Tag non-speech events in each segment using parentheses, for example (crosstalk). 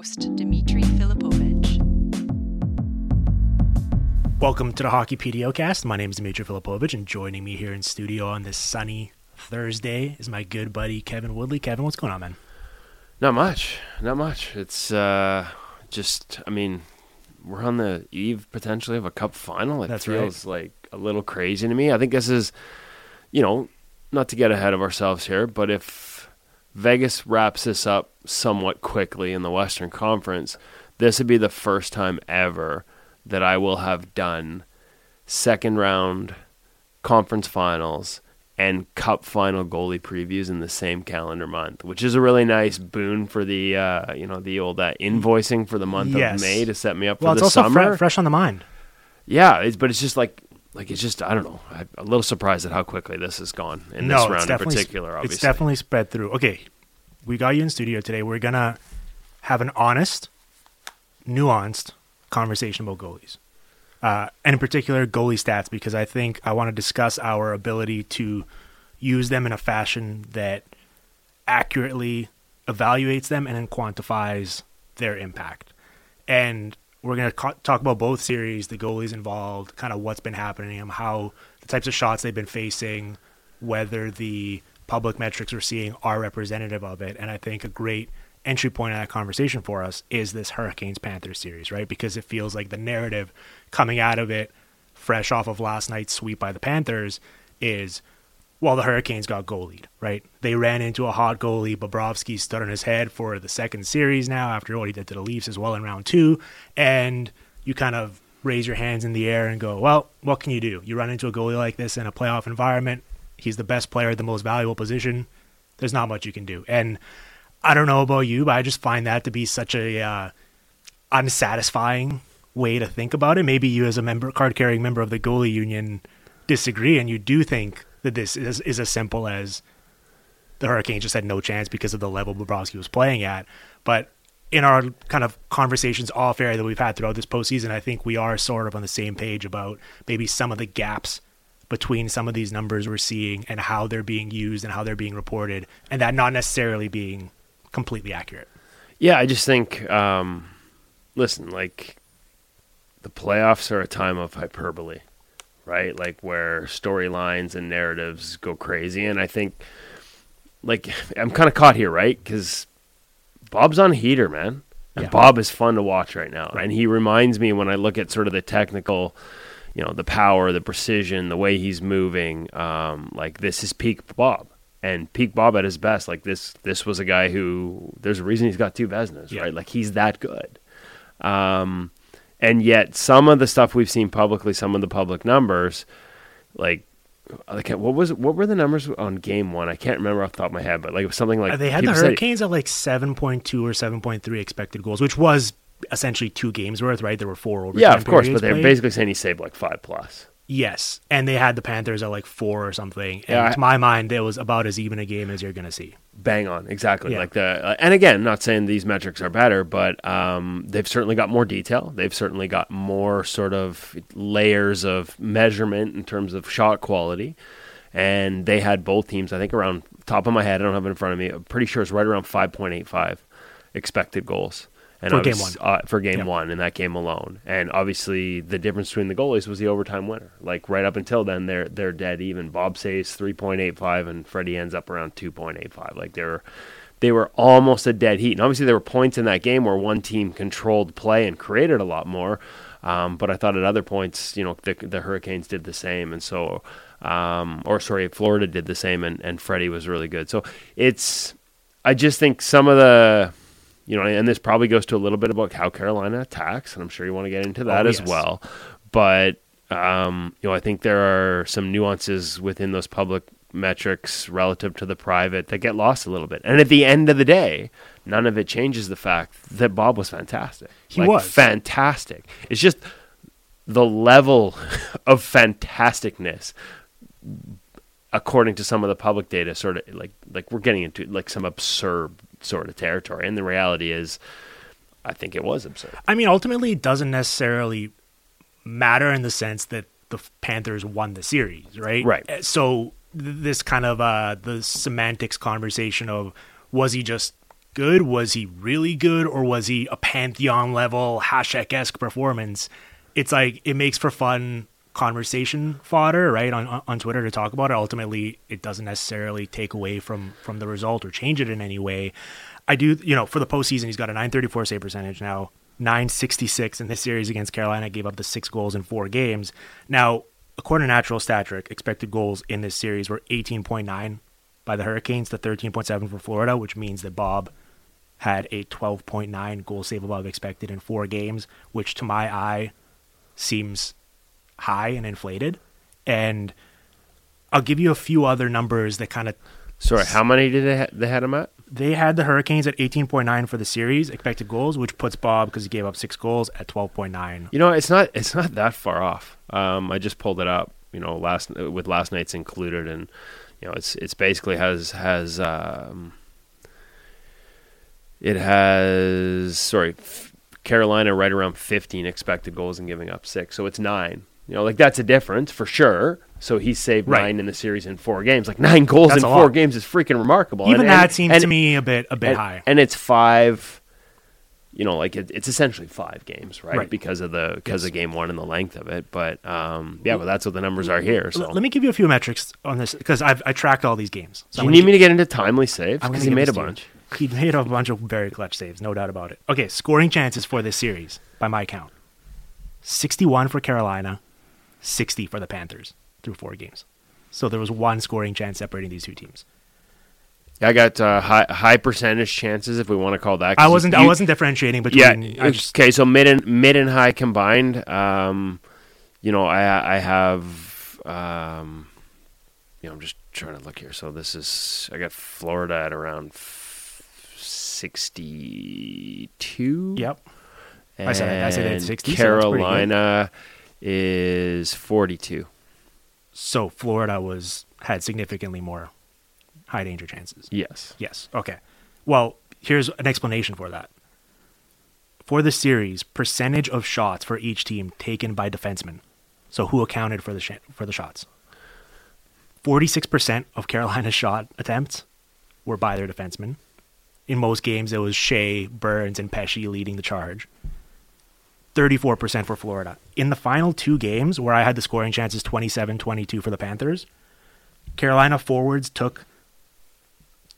host, Dimitri Filipovic. Welcome to the Hockey PDOcast. My name is Dimitri Filipovic, and joining me here in studio on this sunny Thursday is my good buddy Kevin Woodley. Kevin, what's going on, man? Not much. Not much. It's uh, just, I mean, we're on the eve potentially of a cup final. It That's feels like a little crazy to me. I think this is, you know, not to get ahead of ourselves here, but if Vegas wraps this up somewhat quickly in the Western Conference, this would be the first time ever that I will have done second round conference finals and cup final goalie previews in the same calendar month, which is a really nice boon for the uh, you know the old uh, invoicing for the month Yes. of May to set me up Well, for the summer. fre- fresh on the mind. Yeah, it's, but it's just like like it's just I don't know. I'm a little surprised at how quickly this has gone in no, this round in particular. Obviously, it's definitely spread through. Okay, we got you in studio today. We're gonna have an honest, nuanced conversation about goalies, uh, and in particular goalie stats, because I think I want to discuss our ability to use them in a fashion that accurately evaluates them and then quantifies their impact. And we're going to talk about both series, the goalies involved, kind of what's been happening, how the types of shots they've been facing, whether the public metrics we're seeing are representative of it. And I think a great entry point in that conversation for us is this Hurricanes Panthers series, right? Because it feels like the narrative coming out of it, fresh off of last night's sweep by the Panthers, is well, the Hurricanes got goalied, right? They ran into a hot goalie. Bobrovsky stood on his head for the second series now after what he did to the Leafs as well in round two. And you kind of raise your hands in the air and go, well, what can you do? You run into a goalie like this in a playoff environment. He's the best player at the most valuable position. There's not much you can do. And I don't know about you, but I just find that to be such a uh, unsatisfying way to think about it. Maybe you, as a member, card carrying member of the goalie union, disagree, and you do think that this is, is as simple as the Hurricanes just had no chance because of the level Bobrovsky was playing at. But in our kind of conversations off air that we've had throughout this postseason, I think we are sort of on the same page about maybe some of the gaps between some of these numbers we're seeing and how they're being used and how they're being reported, and that not necessarily being completely accurate. Yeah, I just think, um, listen, like the playoffs are a time of hyperbole, right? Like where storylines and narratives go crazy, and I think, like, I'm kind of caught here, right? Because Bob's on a heater, man, and Yeah. Bob is fun to watch right now, and he reminds me when I look at sort of the technical. You know the power, the precision, the way he's moving. Um, like this is peak Bob, and peak Bob at his best. Like this, this was a guy who. There's a reason he's got two Vezinas, Yeah. right? Like he's that good. Um, and yet, some of the stuff we've seen publicly, some of the public numbers, like, like what was what were the numbers on game one? I can't remember off the top of my head, but like it was something like Uh, they had the people said- Hurricanes at like 7.2 or 7.3 expected goals, which was essentially two games worth, right? There were four overtime yeah, of course, but they're basically saying he saved like five plus. Yes, and they had the Panthers at like four or something. And Yeah, to my mind, it was about as even a game as you're going to see. Bang on, exactly. Yeah. Like the, uh, and again, not saying these metrics are better, but um, they've certainly got more detail. They've certainly got more sort of layers of measurement in terms of shot quality. And they had both teams, I think, around top of my head. I don't have it in front of me. I'm pretty sure it's right around 5.85 expected goals. And For game obvious- Uh, for game Yeah. one in that game alone, and obviously the difference between the goalies was the overtime winner. Like right up until then, they're they're dead even. Bob saves three point eight five, and Freddie ends up around two point eight five. Like they're they were almost a dead heat. And obviously there were points in that game where one team controlled play and created a lot more. Um, but I thought at other points, you know, the, the Hurricanes did the same, and so, um, or sorry, Florida did the same, and and Freddie was really good. So it's, I just think some of the you know, and this probably goes to a little bit about how Carolina attacks, and I'm sure you want to get into that Oh, as yes. well. But um, you know, I think there are some nuances within those public metrics relative to the private that get lost a little bit. And at the end of the day, none of it changes the fact that Bob was fantastic. He Like, was. fantastic. It's just the level (laughs) of fantasticness according to some of the public data sort of like like we're getting into like some absurd sort of territory and the reality is I think it was absurd. I mean, ultimately, it doesn't necessarily matter in the sense that the Panthers won the series, right? Right. Uh, So this kind of uh, the semantics conversation of was he just good? Was he really good, or was he a pantheon level Hasek esque performance? It's like it makes for fun conversation fodder, right, on on Twitter to talk about it. Ultimately, it doesn't necessarily take away from from the result or change it in any way. I do, you know, for the postseason, he's got a 934 save percentage now, 966 in this series against Carolina. Gave up the six goals in four games. Now, according to Natural Stat Trick, expected goals in this series were 18.9 by the Hurricanes to 13.7 for Florida, which means that Bob had a 12.9 goal save above expected in four games, which to my eye seems high and inflated. And I'll give you a few other numbers that kind of Sorry, how many did they ha- they had them at? they had the Hurricanes at 18.9 for the series expected goals, which puts Bob because he gave up six goals at 12.9. You know, it's not it's not that far off. Um, I just pulled it up. You know, last with last night's included, and you know, it's it's basically has has um, it has sorry, f- Carolina right around 15 expected goals and giving up six, so it's nine. You know, like that's a difference for sure. So he saved Right. nine in the series in four games. Like nine goals That's in four lot. games is freaking remarkable. Even And- that and- seems and- to me a bit a bit high. and it's five. You know, like it, it's essentially five games, right? Right. Because of the because Yes. of game one and the length of it. But um, yeah, well, that's what the numbers are here. So Let me give you a few metrics on this because I've I tracked all these games. So you need me to get into timely saves? Because he made a this to you. bunch. He made a bunch of very clutch saves, no doubt about it. Okay, scoring chances for this series by my count: sixty-one for Carolina, sixty for the Panthers through four games. So there was one scoring chance separating these two teams. I got uh, high high percentage chances, if we want to call that. I wasn't you- I wasn't differentiating between. Yeah. Just, okay. So mid and mid and high combined. Um, you know, I I have. Um, you know, I'm just trying to look here. So this is I got Florida at around sixty-two. yep. I said- I said at And 60, so that's pretty good. Carolina is forty-two. So Florida was had significantly more high danger chances. Yes. Yes. Okay. Well, here's an explanation for that. For the series, percentage of shots for each team taken by defensemen. So who accounted for the sh- for the shots? Forty-six percent of Carolina's (laughs) shot attempts were by their defensemen. In most games, it was Shea, Burns, and Pesce leading the charge. 34% for Florida. In the final two games, where I had the scoring chances 27 22 for the Panthers, Carolina forwards took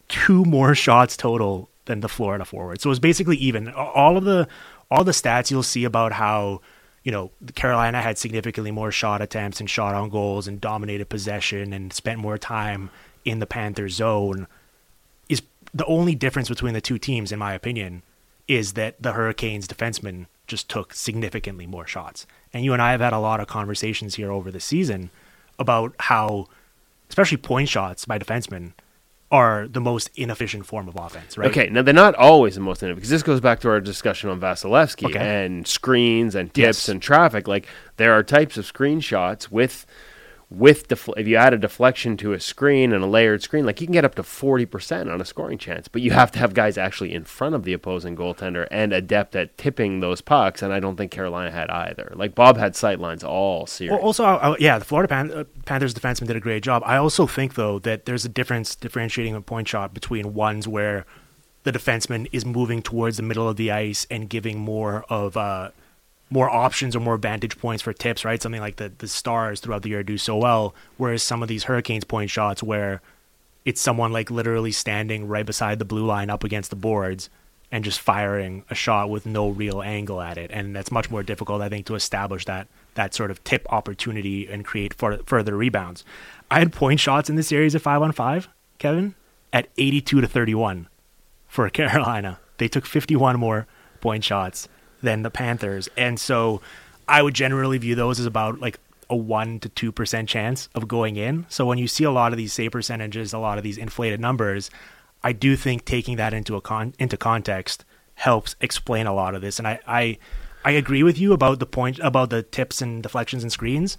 two more (laughs) shots total than the Florida forwards. So it was basically even. All of the all the stats you'll see about how you know Carolina had significantly more shot attempts and shot on goals and dominated possession and spent more time in the Panthers zone is the only difference between the two teams, in my opinion, is that the Hurricanes defensemen just took significantly more shots. And you and I have had a lot of conversations here over the season about how, especially point shots by defensemen, are the most inefficient form of offense, right? Okay, now they're not always the most inefficient because this goes back to our discussion on Vasilevskiy Okay. and screens and tips Yes. and traffic. Like there are types of screenshots with with defl- if you add a deflection to a screen and a layered screen, like you can get up to forty percent on a scoring chance. But you have to have guys actually in front of the opposing goaltender and adept at tipping those pucks. And I don't think Carolina had either. Like Bob had sight lines all series. Well, also, I, I- yeah, the Florida Pan- uh, Panthers defenseman did a great job. I also think, though, that there's a difference differentiating a point shot between ones where the defenseman is moving towards the middle of the ice and giving more of uh, more options or more vantage points for tips, right? Something like the the Stars throughout the year do so well. Whereas some of these Hurricanes point shots where it's someone like literally standing right beside the blue line up against the boards and just firing a shot with no real angle at it and that's much more difficult i think to establish that that sort of tip opportunity and create for, further rebounds i had point shots in this series at 5 on 5 kevin at 82 to 31 for (laughs) carolina they took 51 more point shots than the panthers and so i would generally view those as about like a 1 to 2% chance of going in. So when you see a lot of these save percentages, a lot of these inflated numbers, I do think taking that into a con- into context helps explain a lot of this. And I, I I agree with you about the point about the tips and deflections and screens.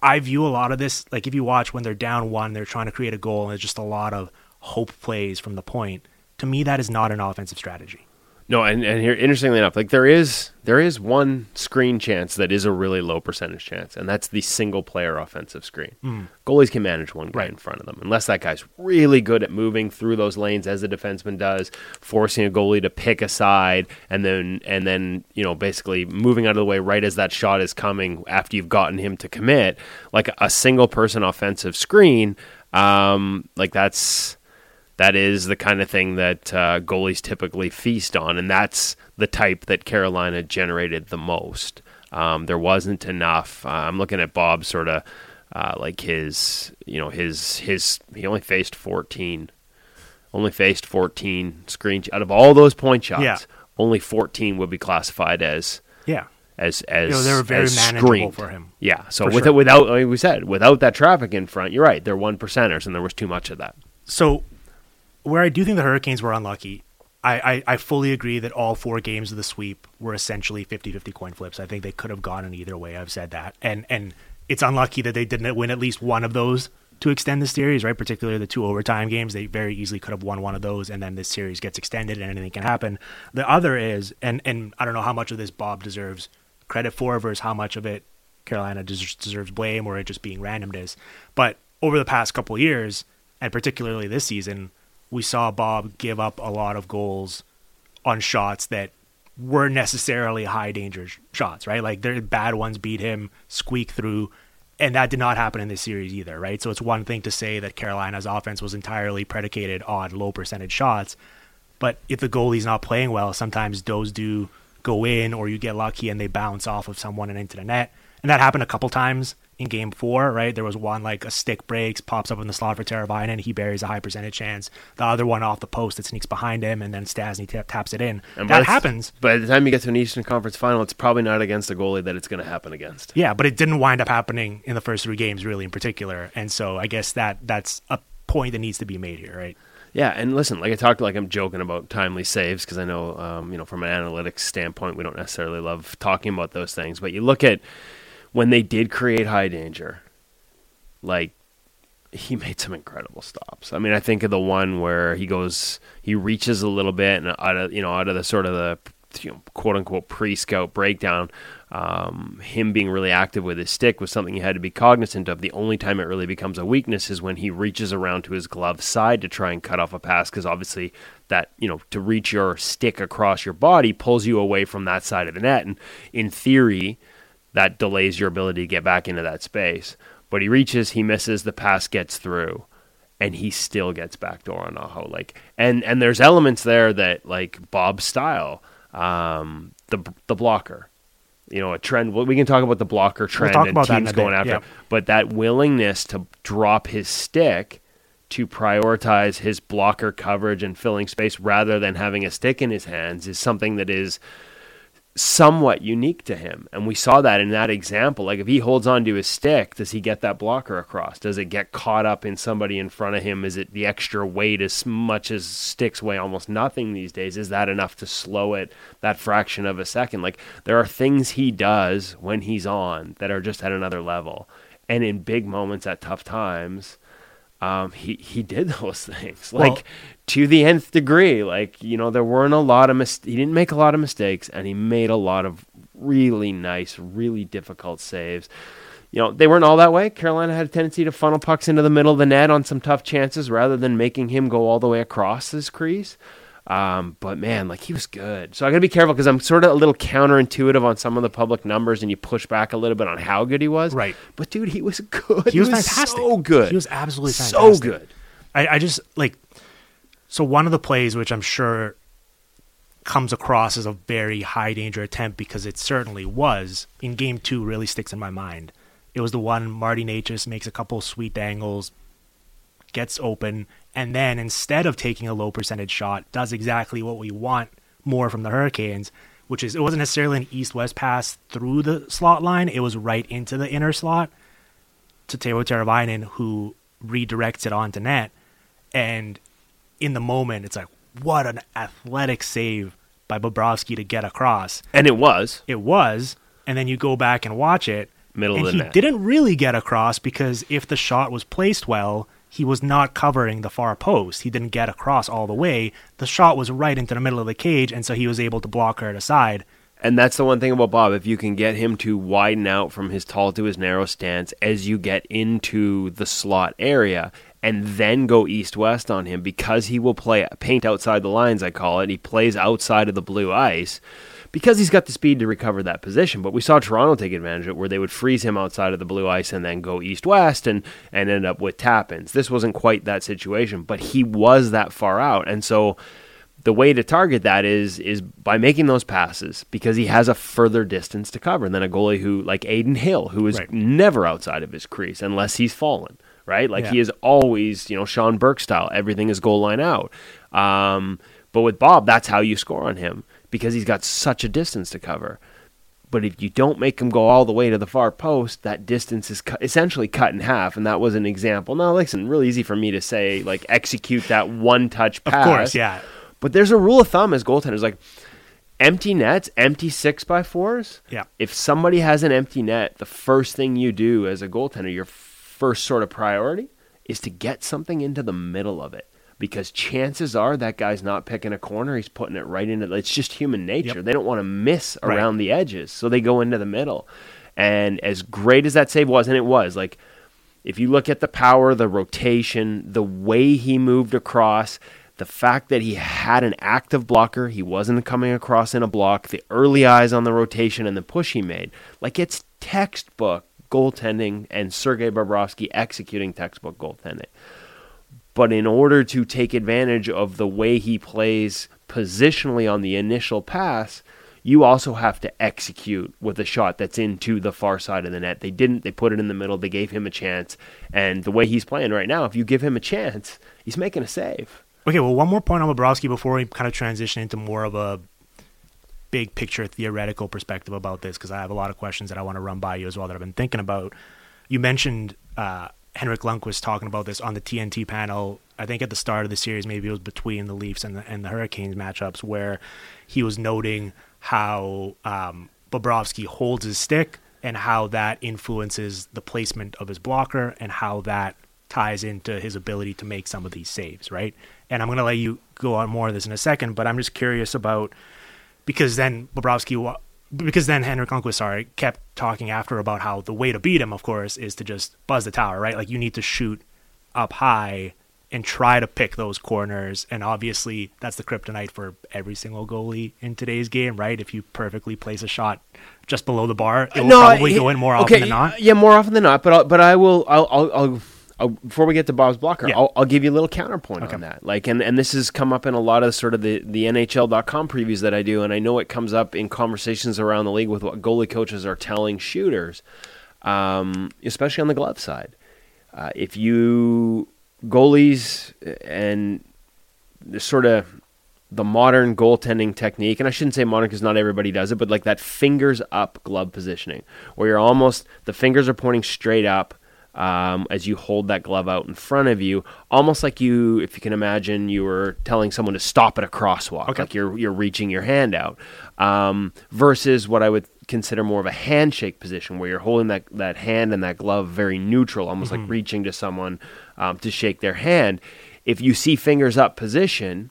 I view a lot of this like if you watch when they're down one, they're trying to create a goal and it's just a lot of hope plays from the point. To me that is not an offensive strategy. No, and, and here, interestingly enough, like there is there is one screen chance that is a really low percentage chance, and that's the single player offensive screen. Goalies can manage one guy Right. in front of them, unless that guy's really good at moving through those lanes as the defenseman does, forcing a goalie to pick a side, and then and then you know basically moving out of the way right as that shot is coming after you've gotten him to commit. Like a single person offensive screen, um, like that's that is the kind of thing that uh, goalies typically feast on, and that's the type that Carolina generated the most. Um, there wasn't enough. Uh, I'm looking at Bob sort of uh, like his, you know, his his. He only faced 14, only faced 14 screen out of all those point shots. Yeah. Only 14 would be classified as Yeah. as as You know, they were very manageable screened. for him. Yeah. So with sure. without like we said without that traffic in front, you're right. They're one percenters, and there was too much of that. So, where I do think the Hurricanes were unlucky, I, I, I fully agree that all four games of the sweep were essentially 50 50 coin flips. I think they could have gone in either way. I've said that. And, and it's unlucky that they didn't win at least one of those to extend the series, right? Particularly the two overtime games. They very easily could have won one of those, and then this series gets extended and anything can happen. The other is, and, and I don't know how much of this Bob deserves credit for versus how much of it Carolina des- deserves blame or it just being randomness. But over the past couple years, and particularly this season, we saw Bob give up a lot of goals on shots that weren't necessarily high danger sh- shots, right? Like their bad ones beat him, squeak through, and that did not happen in this series either, right? So it's one thing to say that Carolina's offense was entirely predicated on low percentage shots, but if the goalie's not playing well, sometimes those do go in or you get lucky and they bounce off of someone and into the net. And that happened a couple times in game four, right? There was one like a stick breaks, pops up in the slot for Teravainen, and he buries a high percentage chance. The other one off the post that sneaks behind him, and then Stastny ta- taps it in. And that happens. By the time you get to an Eastern Conference final, it's probably not against a goalie that it's going to happen against. Yeah, but it didn't wind up happening in the first three games, really, in particular. And so I guess that that's a point that needs to be made here, right? Yeah, and listen, like I talked, like I'm joking about timely saves because I know, um, you know, from an analytics standpoint, we don't necessarily love talking about those things. But you look at when they did create high danger, like he (laughs) made some incredible stops. I mean, I think of the one where he goes, he reaches a little bit and out of you know out of the sort of the you know, quote unquote pre scout breakdown. Um, him being really active with his stick was something he had to be cognizant of. The only time it really becomes a weakness is when he reaches around to his glove side to try and cut off a pass, because obviously that you know to reach your stick across your body pulls you away from that side of the net, and in theory, that delays your ability to get back into that space. But he reaches, he misses, the pass gets through, and he still gets backdoor on Aho. Like, and and there's elements there that like Bob's style, um, the the blocker, you know, a trend. well, We can talk about the blocker trend talk and teams going after, yeah. but that willingness to drop his stick to prioritize his blocker coverage and filling space rather than having a stick in his hands is something that is somewhat unique to him. And we saw that in that example. Like if he holds on to his stick, does he get that blocker across? Does it get caught up in somebody in front of him? Is it the extra weight as much as sticks weigh almost nothing these days? Is that enough to slow it that fraction of a second? Like there are things he does when he's on that are just at another level. And in big moments at tough times, um, he he did (laughs) those things Well- like to the nth degree. Like you know, there weren't a lot of mis- he didn't make a lot of mistakes, and he made a lot of really nice, really difficult saves. You know, they weren't all that way. Carolina had a tendency to funnel pucks into the middle of the net on some tough chances rather than making him go all the way across his crease. Um, but man, like he was good. So I gotta be careful because I'm sort of a little counterintuitive on some of the public numbers, and you push back a little bit on how good he was. Right. But dude, he was (laughs) good. He was fantastic. So good. He was absolutely So good. I, I just like so one of the plays which I'm sure comes across as a very high danger attempt because it certainly was in game two really sticks in my mind. It was the one Marty Necas makes a couple sweet angles, gets open, and then instead of taking a low percentage shot, does exactly what we want more from the Hurricanes, which is it wasn't necessarily an east west pass through the slot line, it was right into the inner slot to Teuvo Teravainen, who redirects it onto net. And in the moment, it's like, what an athletic save by Bobrovsky to get across. And it was. It was. And then you go back and watch it. Middle and of the he net. didn't really get across because if the shot was placed well, he was not covering the far post. He didn't get across all the way. The shot was right into the middle of the cage, and so he was able to block her at a side. And that's the one thing about Bob. If you can get him to widen out from his tall to his narrow stance as you get into the slot area and then go east west on him because he will play paint outside the lines, I call it. He plays outside of the blue ice because he's got the speed to recover that position. But we saw Toronto take advantage of it where they would freeze him outside of the blue ice and then go east west and, and end up with tap ins. This wasn't quite that situation, but he was that far out. And so the way to target that is is by making those passes because he has a further distance to cover than a goalie who like Adin Hill, who is Right. never outside of his crease unless he's fallen. Right, like Yeah. he is always, you know, Sean Burke style. Everything is goal line out. Um, but with Bob, that's how you score on him because he's got such a distance to cover. But if you don't make him go all the way to the far post, that distance is cut, essentially cut in half. And that was an example. Now, listen, really easy for me to say, like, execute that one touch pass. Of course, yeah. But there's a rule of thumb as goaltenders, like empty nets, empty six by fours. Yeah. If somebody has an empty net, the first thing you do as a goaltender, your first sort of priority is to get something into the middle of it. Because chances are that guy's not picking a corner, he's putting it right into it's just human nature. Yep. They don't want to miss Right. around the edges. So they go into the middle. And as great as that save was, and it was, like if you look at the power, the rotation, the way he moved across, the fact that he had an active blocker, he wasn't coming across in a block, the early eyes on the rotation and the push he made, like it's textbook goaltending and Sergei Bobrovsky executing textbook goaltending. But in order to take advantage of the way he plays positionally on the initial pass, you also have to execute with a shot that's into the far side of the net. They didn't, they put it in the middle, they gave him a chance. And the way he's playing right now, if you give him a chance, he's making a save. Okay, well, one more point on Bobrovsky before we kind of transition into more of a big picture theoretical perspective about this, because I have a lot of questions that I want to run by you as well that I've been thinking about. You mentioned uh, Henrik Lundqvist talking about this on the TNT panel. I think at the start of the series, maybe it was between the Leafs and the, and the Hurricanes matchups, where he was noting how um, Bobrovsky holds his stick and how that influences the placement of his blocker and how that ties into his ability to make some of these saves, right? And I'm going to let you go on more of this in a second, but I'm just curious about because then Bobrovsky, because then Henrik Lundqvist, sorry, kept talking after about how the way to beat him, of course, is to just buzz the tower, right? Like you need to shoot up high and try to pick those corners. And obviously, that's the kryptonite for every single goalie in today's game, right? If you perfectly place a shot just below the bar, it will probably go in more often than not. Yeah, more often than not. But I'll, but I will. I'll, I'll, I'll, I'll before we get to Bob's blocker, Yeah. I'll, I'll give you a little counterpoint Okay. on that. Like, and, and this has come up in a lot of sort of the the NHL.com previews that I do, and I know it comes up in conversations around the league with what goalie coaches are telling shooters, um, especially on the glove side. Uh, if you goalies and the sort of the modern goaltending technique, and I shouldn't say modern because not everybody does it, but like that fingers up glove positioning, where you're almost the fingers are pointing straight up um, as you hold that glove out in front of you, almost like you, if you can imagine, you were telling someone to stop at a crosswalk, Okay. like you're you're reaching your hand out, um, versus what I would consider more of a handshake position, where you're holding that that hand and that glove very neutral, almost like reaching to someone um, to shake their hand. If you see fingers up position,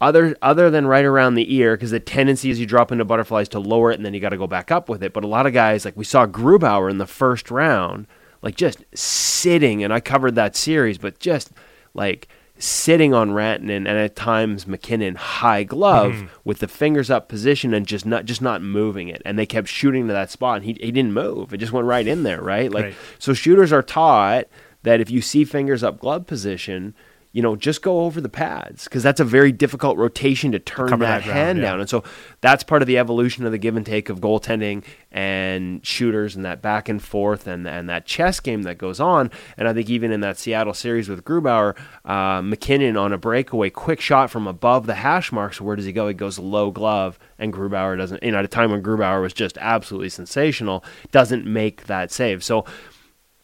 other other than right around the ear because the tendency is you drop into butterflies to lower it and then you got to go back up with it. But a lot of guys like we saw grubauer in the first round like just sitting and i covered that series but just like sitting on Rantanen and at times MacKinnon high glove mm-hmm. with the fingers up position and just not just not moving it. And they kept shooting to that spot and he, he didn't move. It just went right in there right? Like Right. so shooters are taught that if you see fingers up glove position you know, just go over the pads because that's a very difficult rotation to turn that, that ground, hand yeah. down. And so that's part of the evolution of the give and take of goaltending and shooters and that back and forth and and that chess game that goes on. And I think even in that Seattle series with Grubauer, uh, MacKinnon on a breakaway, quick shot from above the hash marks. Where does he go? He goes low glove, and Grubauer doesn't. You know, at a time when Grubauer was just absolutely sensational, doesn't make that save. So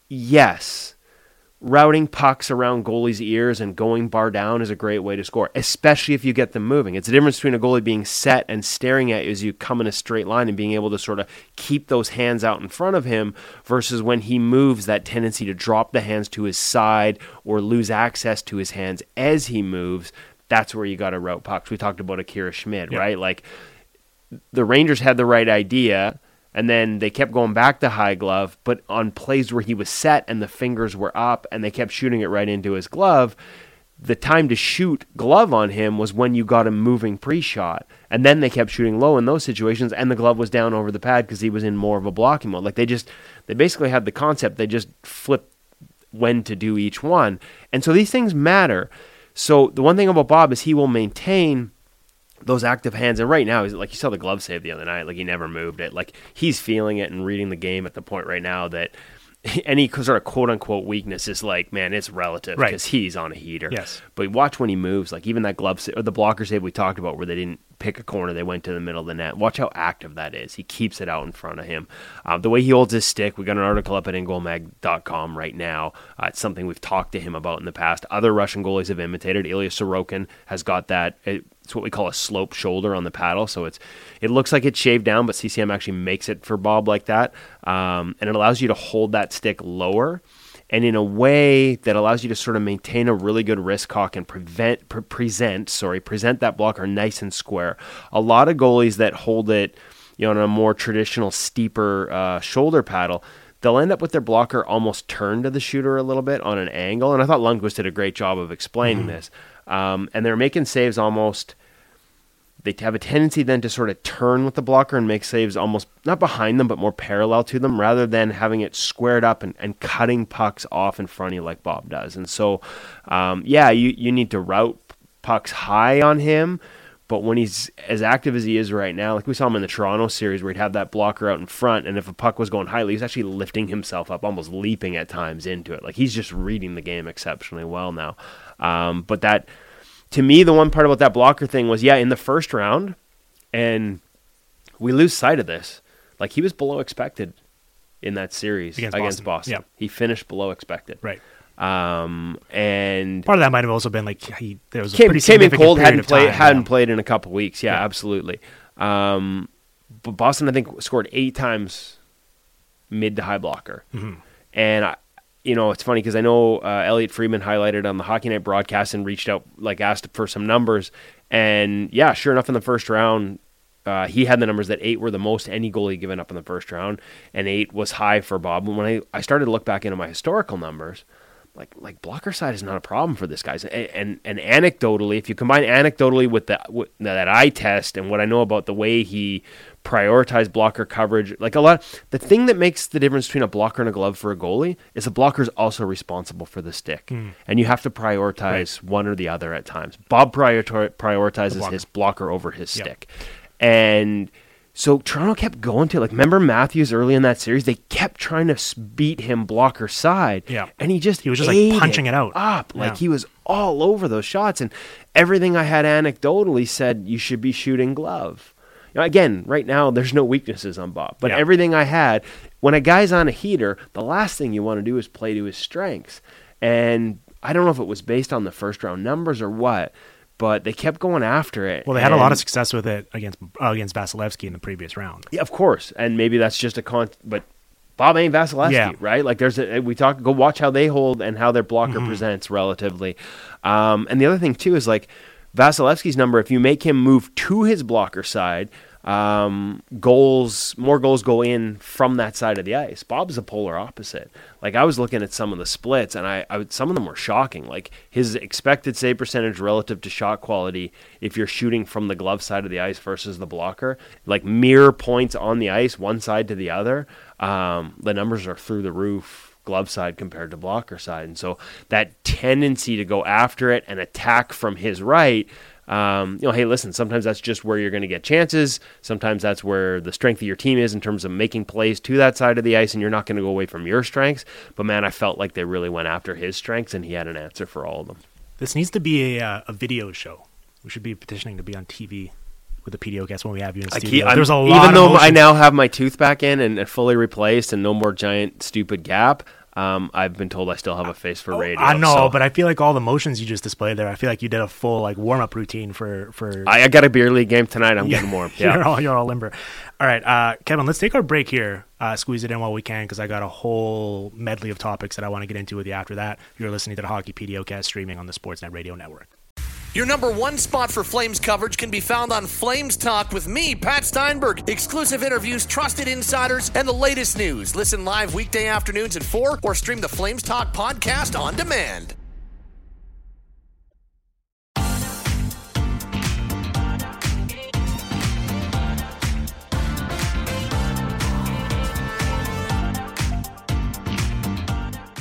yes routing pucks around goalies' ears and going bar down is a great way to score, especially if you get them moving. It's the difference between a goalie being set and staring at you as you come in a straight line and being able to sort of keep those hands out in front of him versus when he moves, that tendency to drop the hands to his side or lose access to his hands as he moves. That's where you got to route pucks. We talked about Akira Schmid, Yeah. right? Like the Rangers had the right idea, and then they kept going back to high glove, but on plays where he was set and the fingers were up and they kept shooting it right into his glove, the time to shoot glove on him was when you got him moving pre-shot. And then they kept shooting low in those situations and the glove was down over the pad because he was in more of a blocking mode. Like they just they basically had the concept, they just flipped when to do each one. And so these things matter. So the one thing about Bob is he will maintain those active hands. And right now, he's like you saw the glove save the other night. Like he never moved it. Like he's feeling it and reading the game at the point right now that (laughs) any sort of quote unquote weakness is like, man, it's relative Right. because he's on a heater. Yes. But watch when he moves. Like even that glove save, or the blocker save we talked about where they didn't pick a corner, they went to the middle of the net. Watch how active that is. He keeps it out in front of him. Uh, the way he holds his stick, we got an article up at ingoalmag.com right now. Uh, it's something we've talked to him about in the past. Other Russian goalies have imitated. Ilya Sorokin has got that. It's what we call a slope shoulder on the paddle. So it's it looks like it's shaved down, but CCM actually makes it for Bob like that, um, and it allows you to hold that stick lower and in a way that allows you to sort of maintain a really good wrist cock and prevent pre- present sorry present that blocker nice and square. A lot of goalies that hold it, you know, on a more traditional steeper uh, shoulder paddle. They'll end up with their blocker almost turned to the shooter a little bit on an angle, and I thought Lundqvist did a great job of explaining this. Um, and they're making saves almost they have a tendency then to sort of turn with the blocker and make saves almost not behind them but more parallel to them rather than having it squared up and, and cutting pucks off in front of you like bob does. And so um, yeah you, you need to route pucks high on him but when he's as active as he is right now like we saw him in the toronto series where he'd have that blocker out in front and if a puck was going highly he's actually lifting himself up almost leaping at times into it. Like he's just reading the game exceptionally well now um, but that to me, the one part about that blocker thing was, yeah, in the first round, and we lose sight of this. Like he was below expected in that series Against against, Boston. Boston. Yeah. He finished below expected. Right. Um, and Part of that might have also been like he there was a came, pretty came in cold, hadn't played, hadn't played in a couple weeks. Yeah, Yeah. absolutely. Um, but Boston, I think, scored eight times mid to high blocker, Mm-hmm. and I, you know, it's funny because I know uh, Elliotte Friedman highlighted on the Hockey Night broadcast and reached out, like asked for some numbers, and yeah, sure enough, in the first round. Uh, he had the numbers that eight were the most any goalie given up in the first round, and eight was high for Bob. When I, I started to look back into my historical numbers, like like blocker side is not a problem for this guys. And, and and anecdotally, if you combine anecdotally with the with that eye test and what I know about the way he prioritized blocker coverage, like a lot, the thing that makes the difference between a blocker and a glove for a goalie is a blocker is also responsible for the stick, hmm. and you have to prioritize one or the other at times. Bob prior- prioritizes blocker. his blocker over his Yeah. stick, and. So Toronto kept going to. Like, remember Matthews early in that series? They kept trying to beat him blocker side, Yeah. and he just He was just, like, punching it out. up. Like Yeah. he was all over those shots, and everything I had anecdotally said you should be shooting glove. You know, again, right now there's no weaknesses on Bob, but Yeah. everything I had when a guy's on a heater, the last thing you want to do is play to his strengths. And I don't know if it was based on the first round numbers or what, but they kept going after it. Well, they had a lot of success with it against uh, against Vasilevskiy in the previous round. yeah, of course, and maybe that's just a con. But Bob ain't Vasilevskiy, Yeah. right? Like there's a we talk. Go watch how they hold and how their blocker Mm-hmm. presents relatively. Um, and the other thing too is like Vasilevskiy's number. If you make him move to his blocker side, um, goals more goals go in from that side of the ice. Bob's the polar opposite. Like I was looking at some of the splits, and I, I would, some of them were shocking. Like his expected save percentage relative to shot quality, if you're shooting from the glove side of the ice versus the blocker, like mirror points on the ice, one side to the other. Um, the numbers are through the roof glove side compared to blocker side. And so that tendency to go after it and attack from his right, um, you know, hey, listen, sometimes that's just where you're going to get chances. Sometimes that's where the strength of your team is in terms of making plays to that side of the ice, and you're not going to go away from your strengths. But man, I felt like they really went after his strengths, and he had an answer for all of them. This needs to be a, uh, a video show. We should be petitioning to be on TV with the PDOcast when we have you in I studio. There's a lot even though I now have my tooth back in and, and fully replaced, and no more giant stupid gap. Um, I've been told I still have a face for radio. I know, so but I feel like all the motions you just displayed there. I feel like you did a full like warm up routine for for. I, I got a beer league game tonight. I'm getting warm. (laughs) you're Yeah. all you're all limber. All right, uh, Kevin, let's take our break here. Uh, squeeze it in while we can because I got a whole medley of topics that I want to get into with you after that. You're listening to the Hockey PDOcast streaming on the Sportsnet Radio Network. Your number one spot for Flames coverage can be found on Flames Talk with me, Pat Steinberg. Exclusive interviews, trusted insiders, and the latest news. Listen live weekday afternoons at 4 or stream the Flames Talk podcast on demand.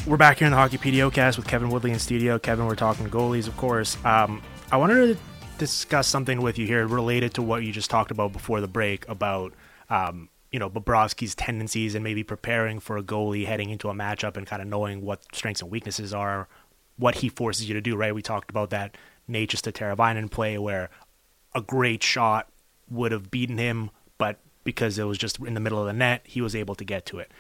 We're back here in the Hockey PDOcast with Kevin Woodley in studio. Kevin, we're talking goalies, of course. Um, I wanted to discuss something with you here related to what you just talked about before the break about, um, you know, Bobrovsky's tendencies and maybe preparing for a goalie heading into a matchup and kind of knowing what strengths and weaknesses are, what he forces you to do, right? We talked about that Necas to Teravainen play where a great shot would have beaten him, but because it was just in the middle of the net, he was able to get to it.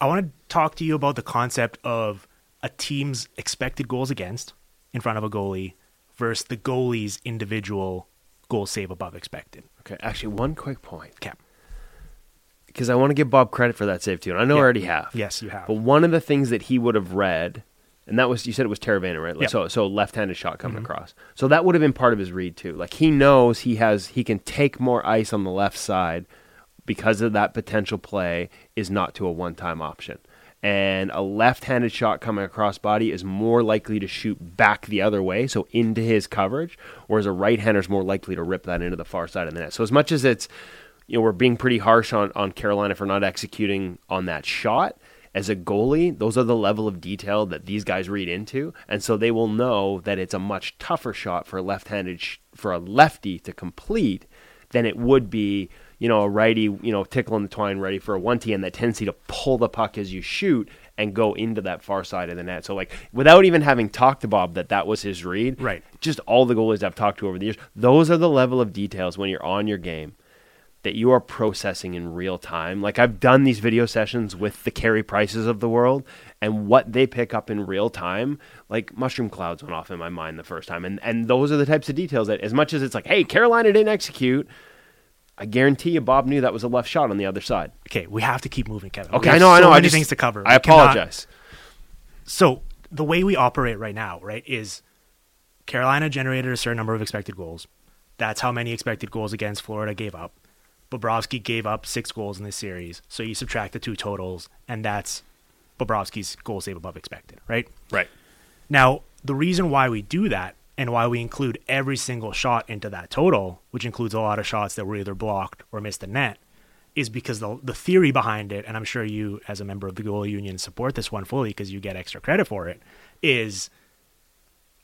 I want to talk to you about the concept of a team's expected goals against in front of a goalie versus the goalie's individual goal save above expected. Okay. Actually, one quick point Cap. because I want to give Bob credit for that save too, and I know I already have. Yes, you have. But one of the things that he would have read, and that was you said it was Teravainen, right? Like, Yep. So so left-handed shot coming mm-hmm. across. So that would have been part of his read too. Like he knows he has he can take more ice on the left side because of that potential play is not to a one-time option. And a left-handed shot coming across body is more likely to shoot back the other way, so into his coverage, whereas a right-hander is more likely to rip that into the far side of the net. So as much as it's you know, we're being pretty harsh on, on Carolina for not executing on that shot. As a goalie, those are the level of detail that these guys read into, and so they will know that it's a much tougher shot for a left-handed sh- for a lefty to complete than it would be, you know, a righty, you know, tickling the twine ready for a one T and that tendency to pull the puck as you shoot and go into that far side of the net. So like without even having talked to Bob that that was his read, Right. Just all the goalies I've talked to over the years, those are the level of details when you're on your game that you are processing in real time. Like I've done these video sessions with the Carey Prices of the world and what they pick up in real time, like mushroom clouds went off in my mind the first time. And and those are the types of details that as much as it's like, hey, Carolina didn't execute, I guarantee you Bob knew that was a left shot on the other side. okay, we have to keep moving, Kevin. Okay, I know, I so know. I Many just, things to cover. I We cannot- apologize. So the way we operate right now, right, is Carolina generated a certain number of expected goals. That's how many expected goals against Florida gave up. Bobrovsky gave up six goals in this series. So you subtract the two totals, and that's Bobrovsky's goal save above expected, right? Right. Now, the reason why we do that and why we include every single shot into that total, which includes a lot of shots that were either blocked or missed the net, is because the the theory behind it, and I'm sure you as a member of the goalie union support this one fully because you get extra credit for it, is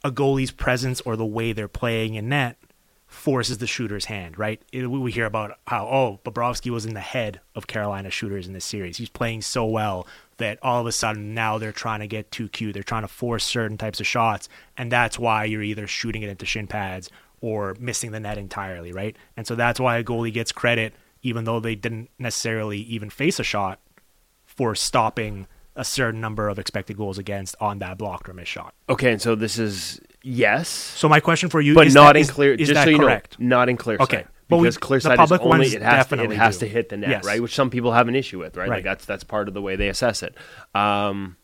a goalie's presence or the way they're playing in net forces the shooter's hand, right? It- we hear about how, oh, Bobrovsky was in the head of Carolina shooters in this series. He's playing so well that all of a sudden now they're trying to get too cute. They're trying to force certain types of shots, and that's why you're either shooting it into shin pads or missing the net entirely, right? And so that's why a goalie gets credit, even though they didn't necessarily even face a shot, for stopping a certain number of expected goals against on that blocked or missed shot. Okay, and so this is yes, So my question for you but is not that- in clear. Is just that so you correct? know, not in clear Okay, sight. But we- because clear the public is only ones it has to, it definitely has to hit the net, Yes. right? Which some people have an issue with, right? Right. Like that's that's part of the way they assess it. Um,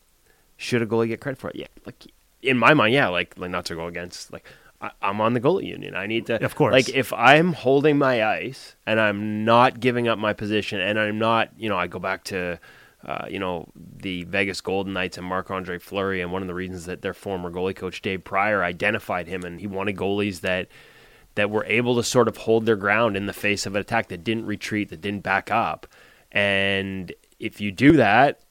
should a goalie get credit for it? Yeah, like in my mind, yeah. Like like not to go against like. I- I'm on the goalie union. I need to, Of course. Like if I'm holding my ice and I'm not giving up my position, and I'm not, you know, I go back to, uh, you know, the Vegas Golden Knights and Marc Andre Fleury, and one of the reasons that their former goalie coach Dave Prior identified him, and he wanted goalies that that were able to sort of hold their ground in the face of an attack that didn't retreat, that didn't back up. And if you do that,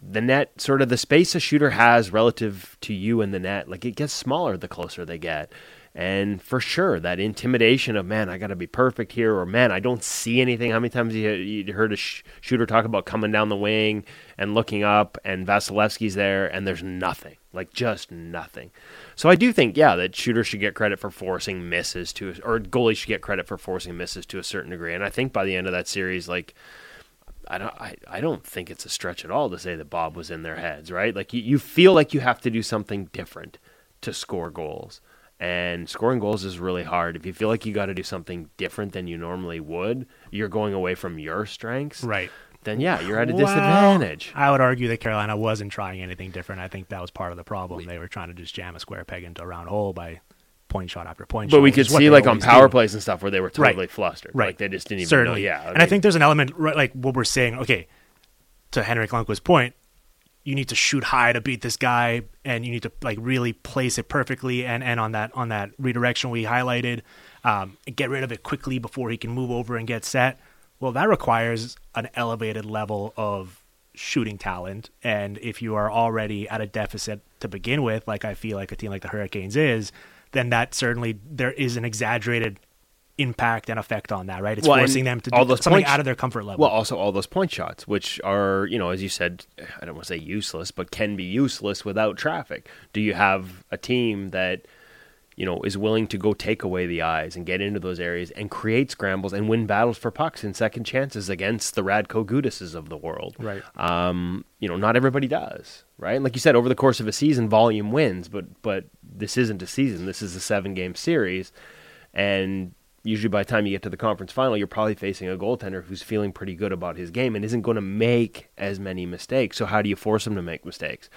the net sort of the space a shooter has relative to you in the net, like it gets smaller the closer they get. And for sure, that intimidation of man, I got to be perfect here, or man, I don't see anything. How many times you you heard a sh- shooter talk about coming down the wing and looking up, and Vasilevskiy's there, and there's nothing, like just nothing. So I do think, yeah, that shooters should get credit for forcing misses to, or goalies should get credit for forcing misses to a certain degree. And I think by the end of that series, like I don't I, I don't think it's a stretch at all to say that Bob was in their heads, right? Like you, you feel like you have to do something different to score goals. And scoring goals is really hard. If you feel like you got to do something different than you normally would, you're going away from your strengths. Right. Then yeah, you're at a Well, disadvantage. I would argue that Carolina wasn't trying anything different. I think that was part of the problem. They were trying to just jam a square peg into a round hole by point shot after point shot. But we could see like on power do. plays and stuff where they were Right. totally flustered. Right. Like they just didn't even Certainly. know. Yeah. and I think there's an element, right, like what we're saying, okay, to Henrik Lundqvist's point, you need to shoot high to beat this guy, and you need to like really place it perfectly. And, and on that on that redirection we highlighted, um, get rid of it quickly before he can move over and get set. Well, that requires an elevated level of shooting talent, and if you are already at a deficit to begin with, like I feel like a team like the Hurricanes is, then that certainly there is an exaggerated impact and effect on that, right? It's Well, forcing them to all do those something out of their comfort level. Well, also all those point shots, which are, you know, as you said, I don't want to say useless, but can be useless without traffic. Do you have a team that, you know, is willing to go take away the eyes and get into those areas and create scrambles and win battles for pucks and second chances against the Radko Gudases of the world? Right. Um, you know, not everybody does, right? And like you said, over the course of a season, volume wins, but but this isn't a season. This is a seven game series, and usually by the time you get to the conference final, you're probably facing a goaltender who's feeling pretty good about his game and isn't going to make as many mistakes. So how do you force him to make mistakes?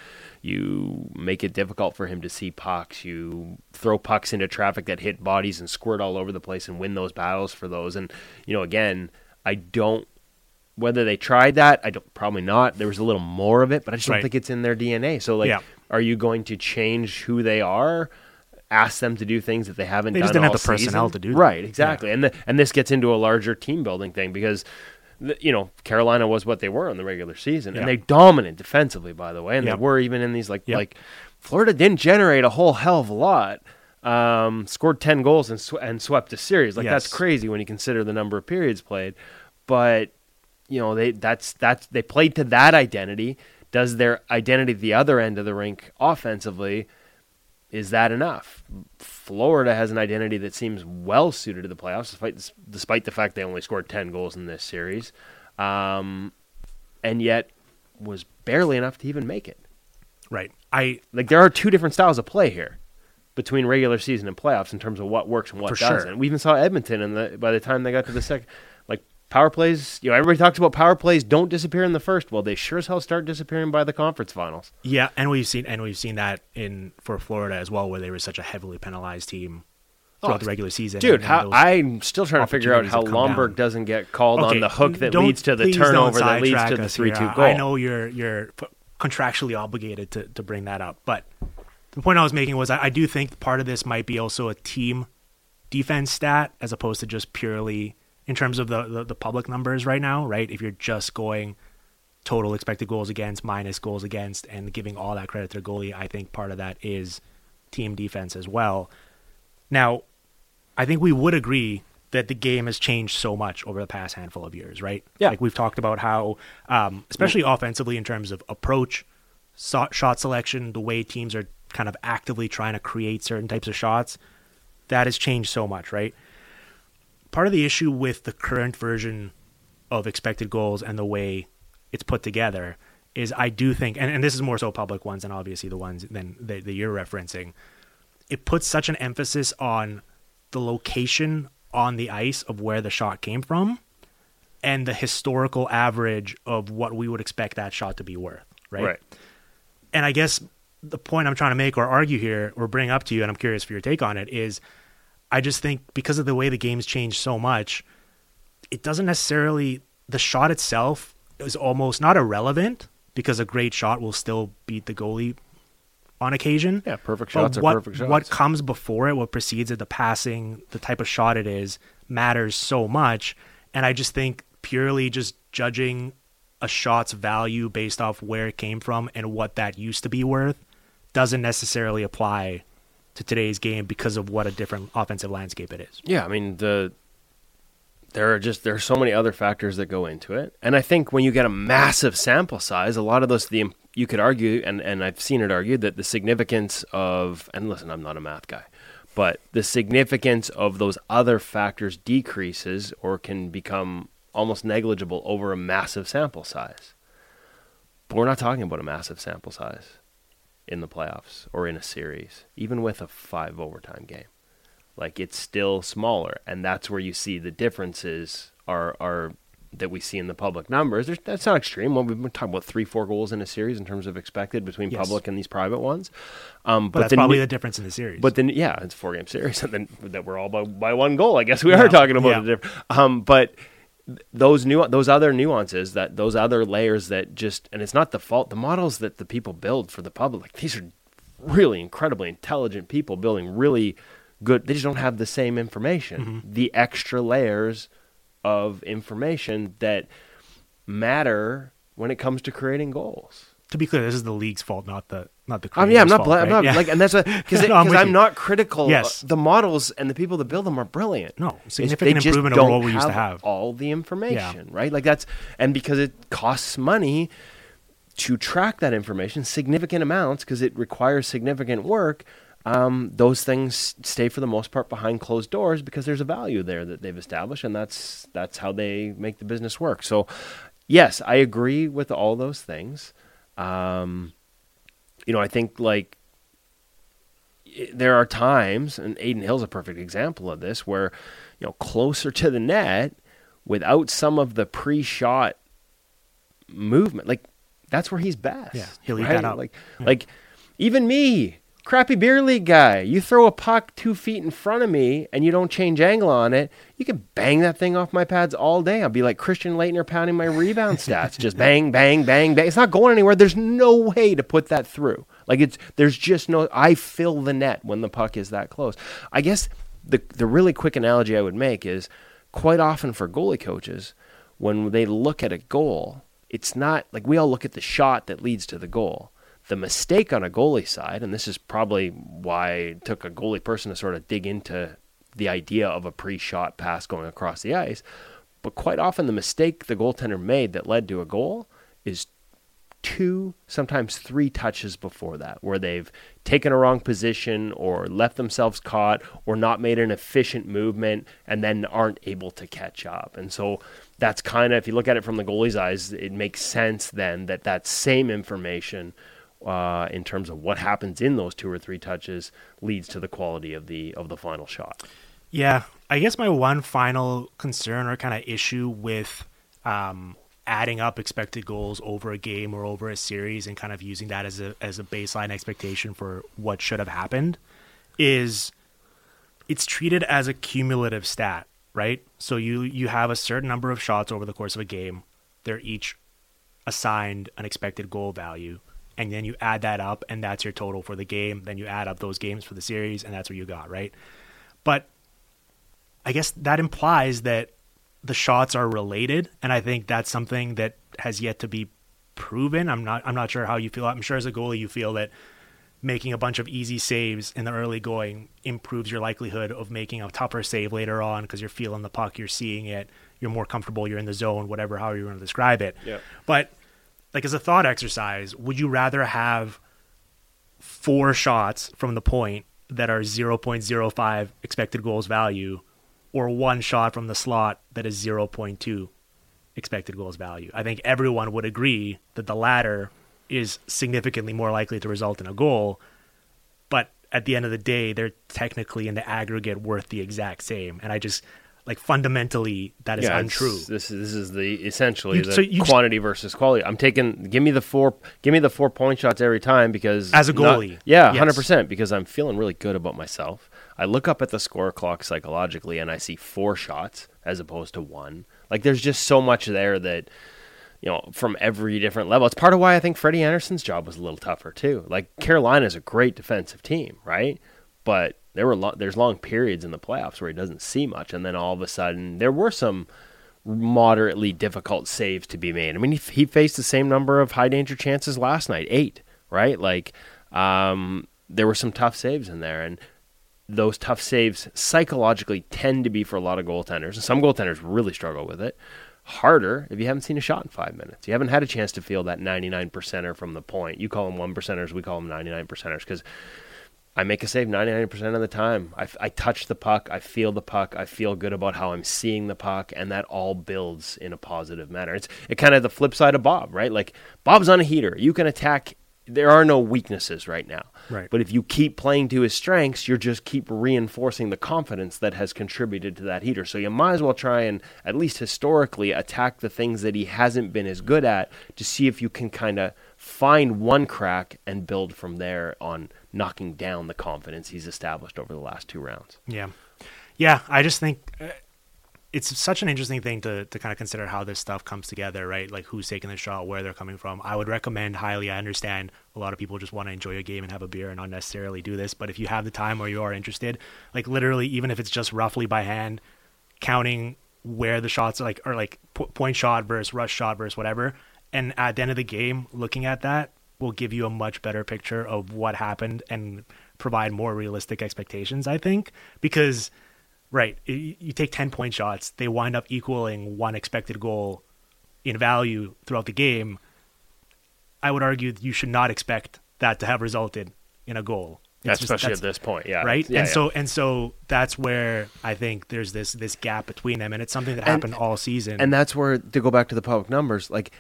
You make it difficult for him to see pucks. You throw pucks into traffic that hit bodies and squirt all over the place and win those battles for those. And you know, again, I don't whether they tried that, I don't probably not. There was a little more of it, but I just don't Right. think it's in their DNA. So like, Yeah. are you going to change who they are? Ask them to do things that they haven't done. They done just didn't have the personnel to do that. Right, exactly. And the, and this gets into a larger team building thing because the, you know Carolina was what they were in the regular season, Yeah. and they dominant defensively, by the way, and Yep. they were even in these like Yep. like Florida didn't generate a whole hell of a lot. Um, scored ten goals and sw- and swept a series. Like that's crazy when you consider the number of periods played. But you know they that's that's they played to that identity. Does their identity the other end of the rink offensively? Is that enough? Florida has an identity that seems well suited to the playoffs, despite despite the fact they only scored ten goals in this series, um, and yet was barely enough to even make it. right. I Like there are two different styles of play here between regular season and playoffs in terms of what works and what doesn't. We even saw Edmonton, and the by the time they got to the second, power plays, you know, everybody talks about power plays don't disappear in the first. Well, they sure as hell start disappearing by the conference finals. yeah, and we've seen and we've seen that in for Florida as well, where they were such a heavily penalized team throughout Oh, the regular season. Dude, how, I'm still trying to figure out how Lomberg down. doesn't get called on the hook that leads to the turnover that leads to the three two goal. I know you're you're contractually obligated to, to bring that up, but the point I was making was I, I do think part of this might be also a team defense stat as opposed to just purely in terms of the, the, the public numbers right now, right? If you're just going total expected goals against minus goals against and giving all that credit to the goalie, I think part of that is team defense as well. Now, I think we would agree that the game has changed so much over the past handful of years, right? Yeah. Like we've talked about how, um, especially offensively in terms of approach, so- shot selection, the way teams are kind of actively trying to create certain types of shots, that has changed so much, right? Part of the issue with the current version of expected goals and the way it's put together is I do think, and, and this is more so public ones and obviously the ones than that that you're referencing, it puts such an emphasis on the location on the ice of where the shot came from and the historical average of what we would expect that shot to be worth, right? right. And I guess the point I'm trying to make or argue here or bring up to you, and I'm curious for your take on it, is I just think because of the way the game's changed so much, it doesn't necessarily, the shot itself is almost not irrelevant because a great shot will still beat the goalie on occasion. Yeah, perfect But shots are what, perfect shots. What comes before it, what precedes it, the passing, the type of shot it is, matters so much. And I just think purely just judging a shot's value based off where it came from and what that used to be worth doesn't necessarily apply to today's game because of what a different offensive landscape it is. Yeah, I mean the there are just there are so many other factors that go into it, and I think when you get a massive sample size, a lot of those the you could argue, and and I've seen it argued that the significance of and listen, I'm not a math guy, but the significance of those other factors decreases or can become almost negligible over a massive sample size. But we're not talking about a massive sample size in the playoffs or in a series, even with a five overtime game. Like it's still smaller, and that's where you see the differences are are that we see in the public numbers. There's, that's not extreme. Well, we've been talking about three, four goals in a series in terms of expected between Yes. public and these private ones. Um, But, that's the probably new- the difference in the series. but then, yeah, it's a four game series, (laughs) and then that we're all by, by one goal. I guess we Yeah, are talking about yeah. a different. Um, but those new, those other nuances, that those other layers that just, and it's not the fault. The models that the people build for the public, these are really incredibly intelligent people building really good. They just don't have the same information. Mm-hmm. The extra layers of information that matter when it comes to creating goals. to be clear, this is the league's fault, not the not the. I mean, yeah, I'm not, fault, bla- I'm not Yeah. like, and that's because (laughs) No, I'm I'm not critical. Yes. the models and the people that build them are brilliant. No, It's- significant they improvement over what we used to have. all the information, right? Like that's and because it costs money to track that information, significant amounts, because it requires significant work. Um, those things stay for the most part behind closed doors because there's a value there that they've established, and that's that's how they make the business work. So, yes, I agree with all those things. Um, you know, I think like there are times, and Adin Hill's a perfect example of this, where you know closer to the net, without some of the pre-shot movement, like that's where he's best. Yeah, he'll eat right? that up. Like, like even me, crappy beer league guy, you throw a puck two feet in front of me and you don't change angle on it, you can bang that thing off my pads all day. I'll be like Christian Laettner pounding my rebound (laughs) stats, just bang, bang, bang, bang. It's not going anywhere. There's no way to put that through. Like it's there's just no. I fill the net when the puck is that close. I guess the the really quick analogy I would make is quite often for goalie coaches when they look at a goal, it's not like we all look at the shot that leads to the goal. The mistake on a goalie side, and this is probably why it took a goalie person to sort of dig into the idea of a pre-shot pass going across the ice, but quite often the mistake the goaltender made that led to a goal is two, sometimes three touches before that, where they've taken a wrong position or left themselves caught or not made an efficient movement and then aren't able to catch up. And so that's kind of, if you look at it from the goalie's eyes, it makes sense then that that same information. Uh, in terms of what happens in those two or three touches leads to the quality of the of the final shot. Yeah, I guess my one final concern or kind of issue with um, adding up expected goals over a game or over a series and kind of using that as a as a baseline expectation for what should have happened is it's treated as a cumulative stat, right? So you you have a certain number of shots over the course of a game. They're each assigned an expected goal value and then you add that up and that's your total for the game. Then you add up those games for the series and that's what you got right? But i guess that implies that the shots are related and i think that's something that has yet to be proven. I'm not i'm not sure how you feel. I'm sure as a goalie you feel that making a bunch of easy saves in the early going improves your likelihood of making a tougher save later on because you're feeling the puck you're seeing it you're more comfortable you're in the zone whatever how you want to describe it. Yeah. but like as a thought exercise, would you rather have four shots from the point that are 0.05 expected goals value or one shot from the slot that is 0.2 expected goals value? I think everyone would agree that the latter is significantly more likely to result in a goal, but at the end of the day, they're technically in the aggregate worth the exact same. And I just like fundamentally that is it's- untrue. This is this is the essentially You- the so quantity versus quality. I'm taking give me the four give me the four point shots every time because As a not- goalie, yeah, yes. hundred percent because I'm feeling really good about myself. I look up at the score clock psychologically and I see four shots as opposed to one. Like there's just so much there that you know, from every different level. It's part of why I think Freddie Andersen's job was a little tougher too. Like Carolina's a great defensive team, right? But there were lo- there's long periods in the playoffs where he doesn't see much, and then all of a sudden there were some moderately difficult saves to be made. I mean, he, he faced the same number of high danger chances last night, eight, right? Like, um, there were some tough saves in there, and those tough saves psychologically tend to be for a lot of goaltenders, and some goaltenders really struggle with it. Harder if you haven't seen a shot in five minutes. You haven't had a chance to feel that 99 percenter from the point. You call them one percenters, we call them 99 percenters because I make a save 99% of the time. I, I touch the puck. I feel the puck. I feel good about how I'm seeing the puck, and that all builds in a positive manner. It's it kind of the flip side of Bob, right? Like Bob's on a heater. You can attack. There are no weaknesses right now. Right. But if you keep playing to his strengths, you're just keep reinforcing the confidence that has contributed to that heater. So you might as well try and at least historically attack the things that he hasn't been as good at to see if you can kind of find one crack and build from there on knocking down the confidence he's established over the last two rounds. Yeah, yeah. I just think uh, it's such an interesting thing to to kind of consider how this stuff comes together, right? Like who's taking the shot, where they're coming from. I would recommend highly. I understand a lot of people just want to enjoy a game and have a beer and not necessarily do this, but if you have the time or you are interested, like literally, even if it's just roughly by hand, counting where the shots are like or like point shot versus rush shot versus whatever, and at the end of the game, looking at that will give you a much better picture of what happened and provide more realistic expectations. I think because right, you take ten point shots, they wind up equaling one expected goal in value throughout the game. I would argue that you should not expect that to have resulted in a goal. Just- Especially that's- at this point, yeah. right Yeah, and yeah. so and so that's where i think there's this this gap between them and it's something that And- happened all season and that's where to go back to the public numbers, like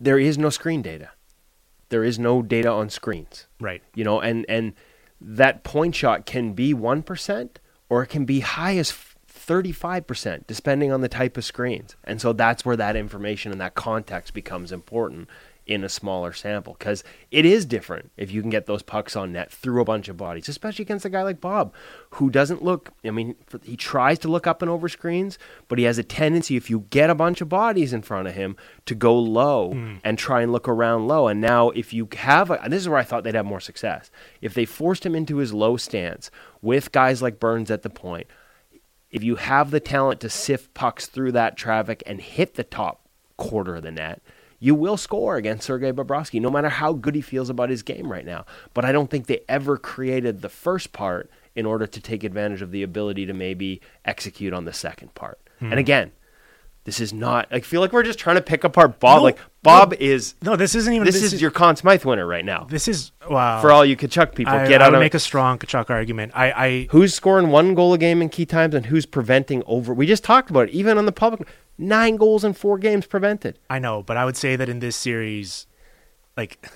there is no screen data. There is no data on screens. right you know and and that point shot can be 1% or it can be high as 35% depending on the type of screens and so that's where that information and that context becomes important in a smaller sample because it is different if you can get those pucks on net through a bunch of bodies especially against a guy like bob who doesn't look i mean he tries to look up and over screens but he has a tendency if you get a bunch of bodies in front of him to go low hmm. and try and look around low. And now if you have a, and this is where i thought they'd have more success if they forced him into his low stance with guys like burns at the point if you have the talent to sift pucks through that traffic and hit the top quarter of the net, you will score against Sergei Bobrovsky, no matter how good he feels about his game right now. But I don't think they ever created the first part in order to take advantage of the ability to maybe execute on the second part. Hmm. And again, this is not. I feel like we're just trying to pick apart Bob. No, like Bob is. no this isn't even This, is, your Conn Smythe winner right now. this is wow For all you Tkachuk people, I, get I out of make a strong Tkachuk argument i i Who's scoring one goal a game in key times and who's preventing over? We just talked about it. Even on the public, nine goals in four games prevented. I know, but I would say that in this series, like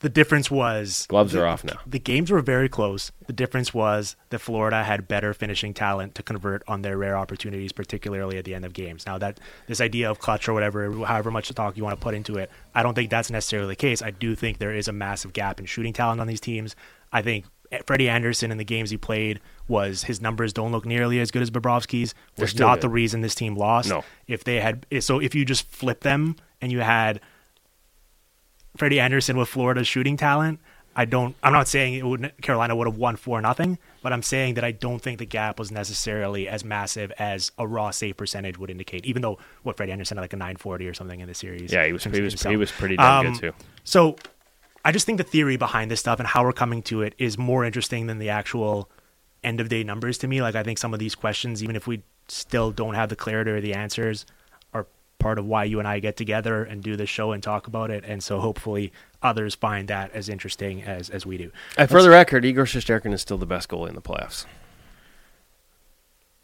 the difference was Gloves the, are off now. The games were very close. The difference was that Florida had better finishing talent to convert on their rare opportunities, particularly at the end of games. Now that this idea of clutch or whatever, however much talk you want to put into it, I don't think that's necessarily the case. I do think there is a massive gap in shooting talent on these teams. I think Freddie Andersen in the games he played was his numbers don't look nearly as good as Bobrovsky's. Was not good. the reason this team lost. No. If they had so if you just flip them and you had Freddie Andersen with Florida's shooting talent, I don't. I'm not saying it would Carolina would have won four nothing, but I'm saying that I don't think the gap was necessarily as massive as a raw save percentage would indicate. Even though what Freddie Andersen had like a 940 or something in the series. Yeah, he was- he was- himself. he was pretty damn Um, good, too. So I just think the theory behind this stuff and how we're coming to it is more interesting than the actual end of day numbers to me. Like I think some of these questions, even if we still don't have the clarity or the answers, are part of why you and I get together and do this show and talk about it. And so hopefully others find that as interesting as as we do. And for the record, Igor Shesterkin is still the best goalie in the playoffs.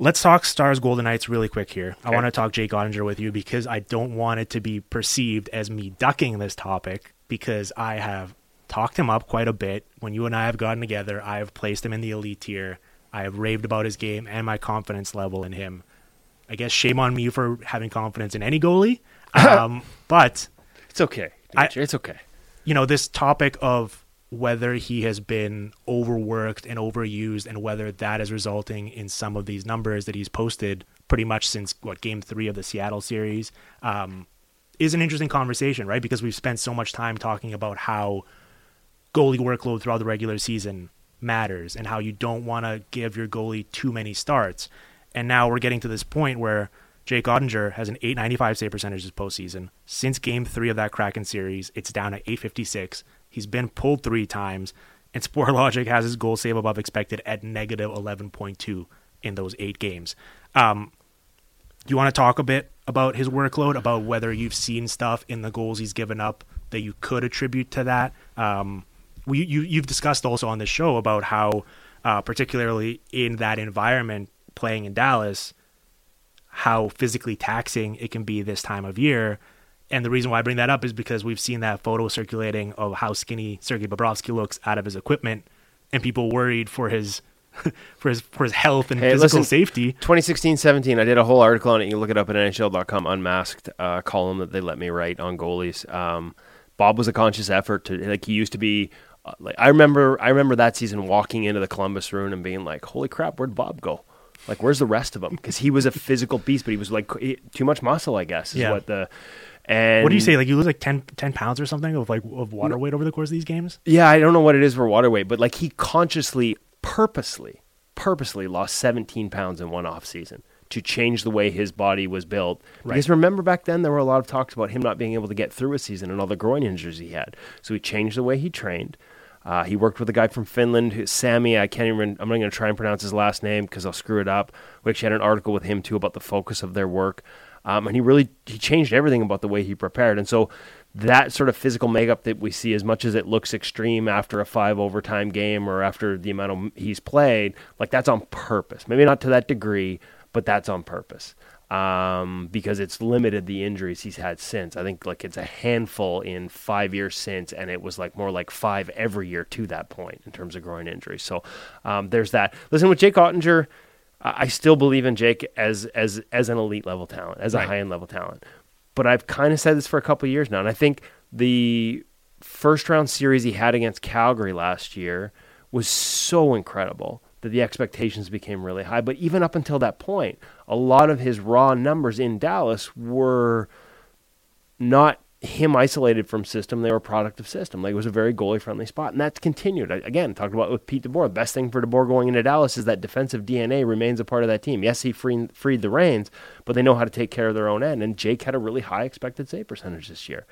Let's talk Stars Golden Knights really quick here. I want to talk Jake Oettinger with you because I don't want it to be perceived as me ducking this topic because I have talked him up quite a bit. When you and I have gotten together, I have placed him in the elite tier. I have raved about his game and my confidence level in him. I guess shame on me for having confidence in any goalie. (laughs) Um, but It's okay. I- it's okay. you know, this topic of whether he has been overworked and overused and whether that is resulting in some of these numbers that he's posted pretty much since what game three of the Seattle series um, is an interesting conversation, right? Because we've spent so much time talking about how goalie workload throughout the regular season matters and how you don't want to give your goalie too many starts. And now we're getting to this point where Jake Oettinger has an 895 save percentage this postseason. Since game three of that Kraken series, it's down at 856. He's been pulled three times, and Sportlogiq (laughs) has his goal save above expected at negative 11.2 in those eight games. Um, you want to talk a bit about his workload, about whether you've seen stuff in the goals he's given up that you could attribute to that? Um, we you you've discussed also on the show about how, uh, particularly in that environment, playing in Dallas, how physically taxing it can be this time of year. And the reason why I bring that up is because we've seen that photo circulating of how skinny Sergei Bobrovsky looks out of his equipment, and people worried for his (laughs) for his for his health and Hey, physical listen, safety. 2016-17, I did a whole article on it. You can look it up at NHL.com, unmasked uh, column that they let me write on goalies. Um, Bob was a conscious effort to like he used to be. Uh, like I remember, I remember that season walking into the Columbus Rune and being like, "Holy crap, where'd Bob go? Like, where's the rest of them?" Because he was a physical beast, but he was like he- too much muscle, I guess. Is Yeah. what the and What do you say? Like you lose like 10, 10 pounds or something of like of water weight over the course of these games? Yeah, I don't know what it is for water weight, but like he consciously, purposely, purposely lost 17 pounds in one off season to change the way his body was built. Right. Because remember back then there were a lot of talks about him not being able to get through a season and all the groin injuries he had. So he changed the way he trained. Uh, he worked with a guy from Finland, who, Sammy. I can't even. I'm not going to try and pronounce his last name because I'll screw it up. We actually had an article with him too about the focus of their work, um, and he really he changed everything about the way he prepared. And so that sort of physical makeup that we see, as much as it looks extreme after a five overtime game or after the amount of he's played, like that's on purpose. Maybe not to that degree, but that's on purpose um, because it's limited the injuries he's had since. I think like it's a handful in five years since, and it was like more like five every year to that point in terms of groin injuries. So um, there's that. Listen, with Jake Oettinger, I still believe in Jake as as as an elite level talent, as a Right. high end level talent. But I've kind of said this for a couple years now, and I think the first round series he had against Calgary last year was so incredible that the expectations became really high. But even up until that point, a lot of his raw numbers in Dallas were not him isolated from system. They were a product of system. Like it was a very goalie friendly spot. And that's continued. I- Again, talked about with Pete DeBoer. The best thing for DeBoer going into Dallas is that defensive DNA remains a part of that team. Yes, he freed, freed the reins, but they know how to take care of their own end. And Jake had a really high expected save percentage this year.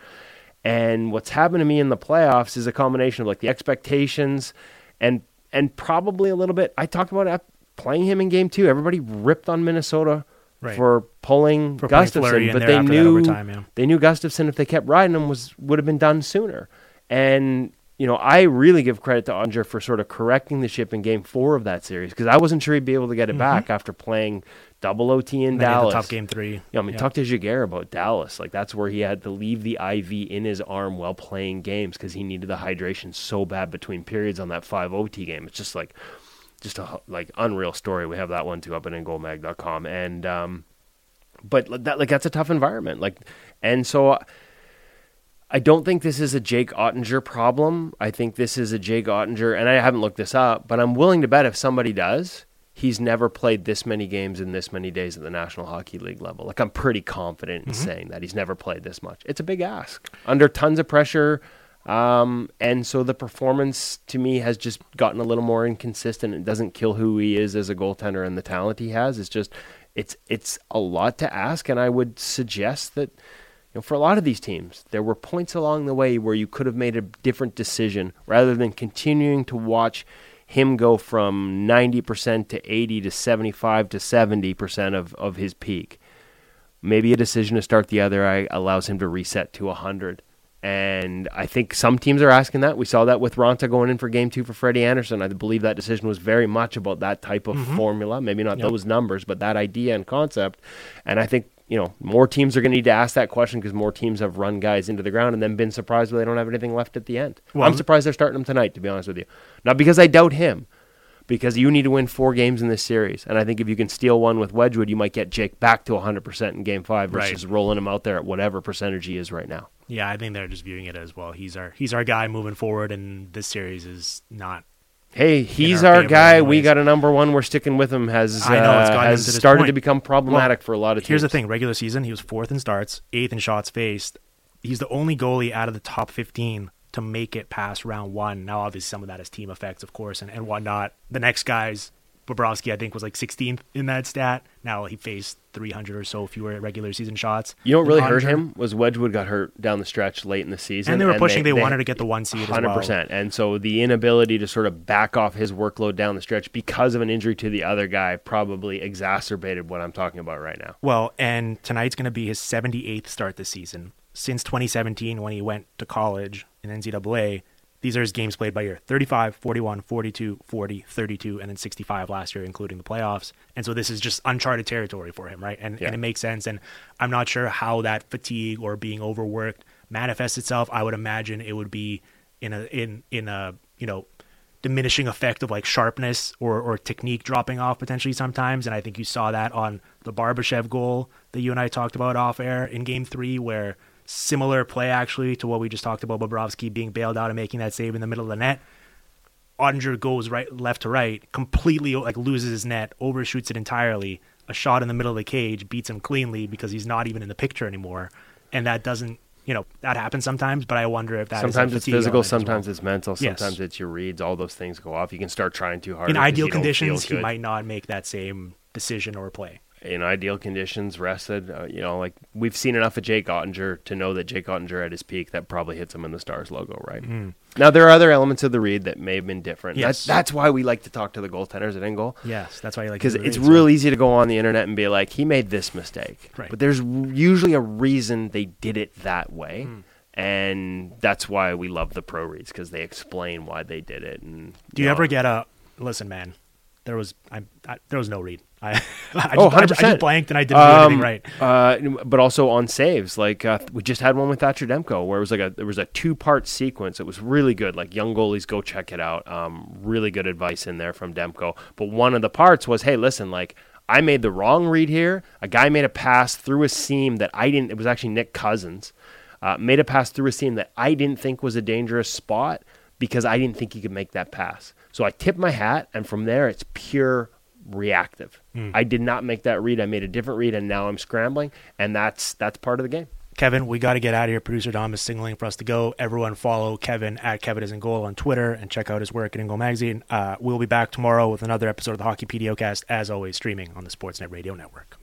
And what's happened to me in the playoffs is a combination of like the expectations and and probably a little bit. I talked about playing him in game two. Everybody ripped on Minnesota Right. for pulling For Gustavsson, but they knew overtime, yeah. they knew Gustavsson if they kept riding him was would have been done sooner. And you know, I really give credit to Andre for sort of correcting the ship in Game Four of that series because I wasn't sure he'd be able to get it mm-hmm. back after playing double OT in And Dallas. tough game three. You know, I mean, Yeah. talk to Jaguar about Dallas. Like that's where he had to leave the IV in his arm while playing games because he needed the hydration so bad between periods on that five OT game. It's just like, just a like unreal story. We have that one too up at ingoalmag.com. And um, but that like that's a tough environment. Like, and so. I don't think this is a Jake Oettinger problem. I think this is a Jake Oettinger, and I haven't looked this up, but I'm willing to bet if somebody does, he's never played this many games in this many days at the National Hockey League level. Like I'm pretty confident in saying that he's never played this much. It's a big ask under tons of pressure, um, and so the performance to me has just gotten a little more inconsistent. It doesn't kill who he is as a goaltender and the talent he has. It's just it's it's a lot to ask, and I would suggest that you know, for a lot of these teams, there were points along the way where you could have made a different decision rather than continuing to watch him go from 90% to 80 to 75 to 70% of, of his peak. Maybe a decision to start the other eye allows him to reset to 100. And I think some teams are asking that. We saw that with Raanta going in for game two for Freddie Andersen. I believe that decision was very much about that type of mm-hmm. formula. Maybe not Yep. those numbers, but that idea and concept. And I think, you know, more teams are going to need to ask that question because more teams have run guys into the ground and then been surprised when they don't have anything left at the end. Well, I'm surprised they're starting him tonight, to be honest with you. Not because I doubt him, because you need to win four games in this series. And I think if you can steal one with Wedgewood, you might get Jake back to 100% in game five Right. versus rolling him out there at whatever percentage he is right now. Yeah, I think they're just viewing it as well. He's our he's our guy moving forward, and this series is not. Hey, he's our our, guy. We got a number one. We're sticking with him. Has I know, it's uh, has to started point. to become problematic for a lot of teams. Here's the thing: regular season, he was fourth in starts, eighth in shots faced. He's the only goalie out of the top 15 to make it past round one. Now, obviously, some of that is team effects, of course, and, and whatnot. The next guys, Bobrovsky, I think, was like 16th in that stat. Now he faced 300 or so fewer regular season shots. You know what really hurt him was Wedgewood got hurt down the stretch late in the season, And they were pushing. They, wanted to get the one seed as Hundred well. percent, and so the inability to sort of back off his workload down the stretch because of an injury to the other guy probably exacerbated what I'm talking about right now. Well, and tonight's going to be his 78th start this season. Since 2017, when he went to college in NCAA, These are his games played by year 35, 41, 42, 40, 32, and then 65 last year, including the playoffs. And so this is just uncharted territory for him, right? And, Yeah. and it makes sense. And I'm not sure how that fatigue or being overworked manifests itself. I would imagine it would be in a in in a you know diminishing effect of like sharpness or, or technique dropping off potentially sometimes. And I think you saw that on the Barbashev goal that you and I talked about off air in game three, where similar play actually to what we just talked about Bobrovsky being bailed out and making that save in the middle of the net. Oettinger goes right left to right, completely like loses his net, overshoots it entirely. A shot in the middle of the cage beats him cleanly because he's not even in the picture anymore. And that doesn't you know, that happens sometimes, but I wonder if that sometimes it's physical, as well. sometimes it's mental, Yes. sometimes it's your reads. All those things go off. You can start trying too hard. in ideal conditions, he might not make that same decision or play. In ideal conditions, rested. Uh, you know, like we've seen enough of Jake Oettinger to know that Jake Oettinger at his peak that probably hits him in the Stars logo, right? Now there are other elements of the read that may have been different. Yes. That's, that's why we like to talk to the goaltenders at Engel. Yes, that's why you like Because to do the it's real easy to go on the internet and be like, he made this mistake. Right. But there's usually a reason they did it that way. Hmm. And that's why we love the pro reads because they explain why they did it. And Do you know, ever get a listen, man? There was I, I there was no read. I, (laughs) I, just, Oh, just, I 100%. just blanked and I didn't do anything Um, right. Uh, but also on saves, like uh, we just had one with Thatcher Demko, where it was like a there was a two part sequence. It was really good. Like young goalies, go check it out. Um, really good advice in there from Demko. But one of the parts was, hey, listen, like I made the wrong read here. A guy made a pass through a seam that I didn't. It was actually Nick Cousins. Uh, made a pass through a seam that I didn't think was a dangerous spot because I didn't think he could make that pass. So I tipped my hat, and from there it's pure reactive. I did not make that read. I made a different read, and now I'm scrambling, and that's that's part of the game. Kevin, we got to get out of here. Producer Dom is signaling for us to go. Everyone follow Kevin at Kevin is in goal on Twitter and check out his work at In Goal Magazine. Uh, we'll be back tomorrow with another episode of the Hockey PDOcast, as always, streaming on the Sportsnet Radio Network.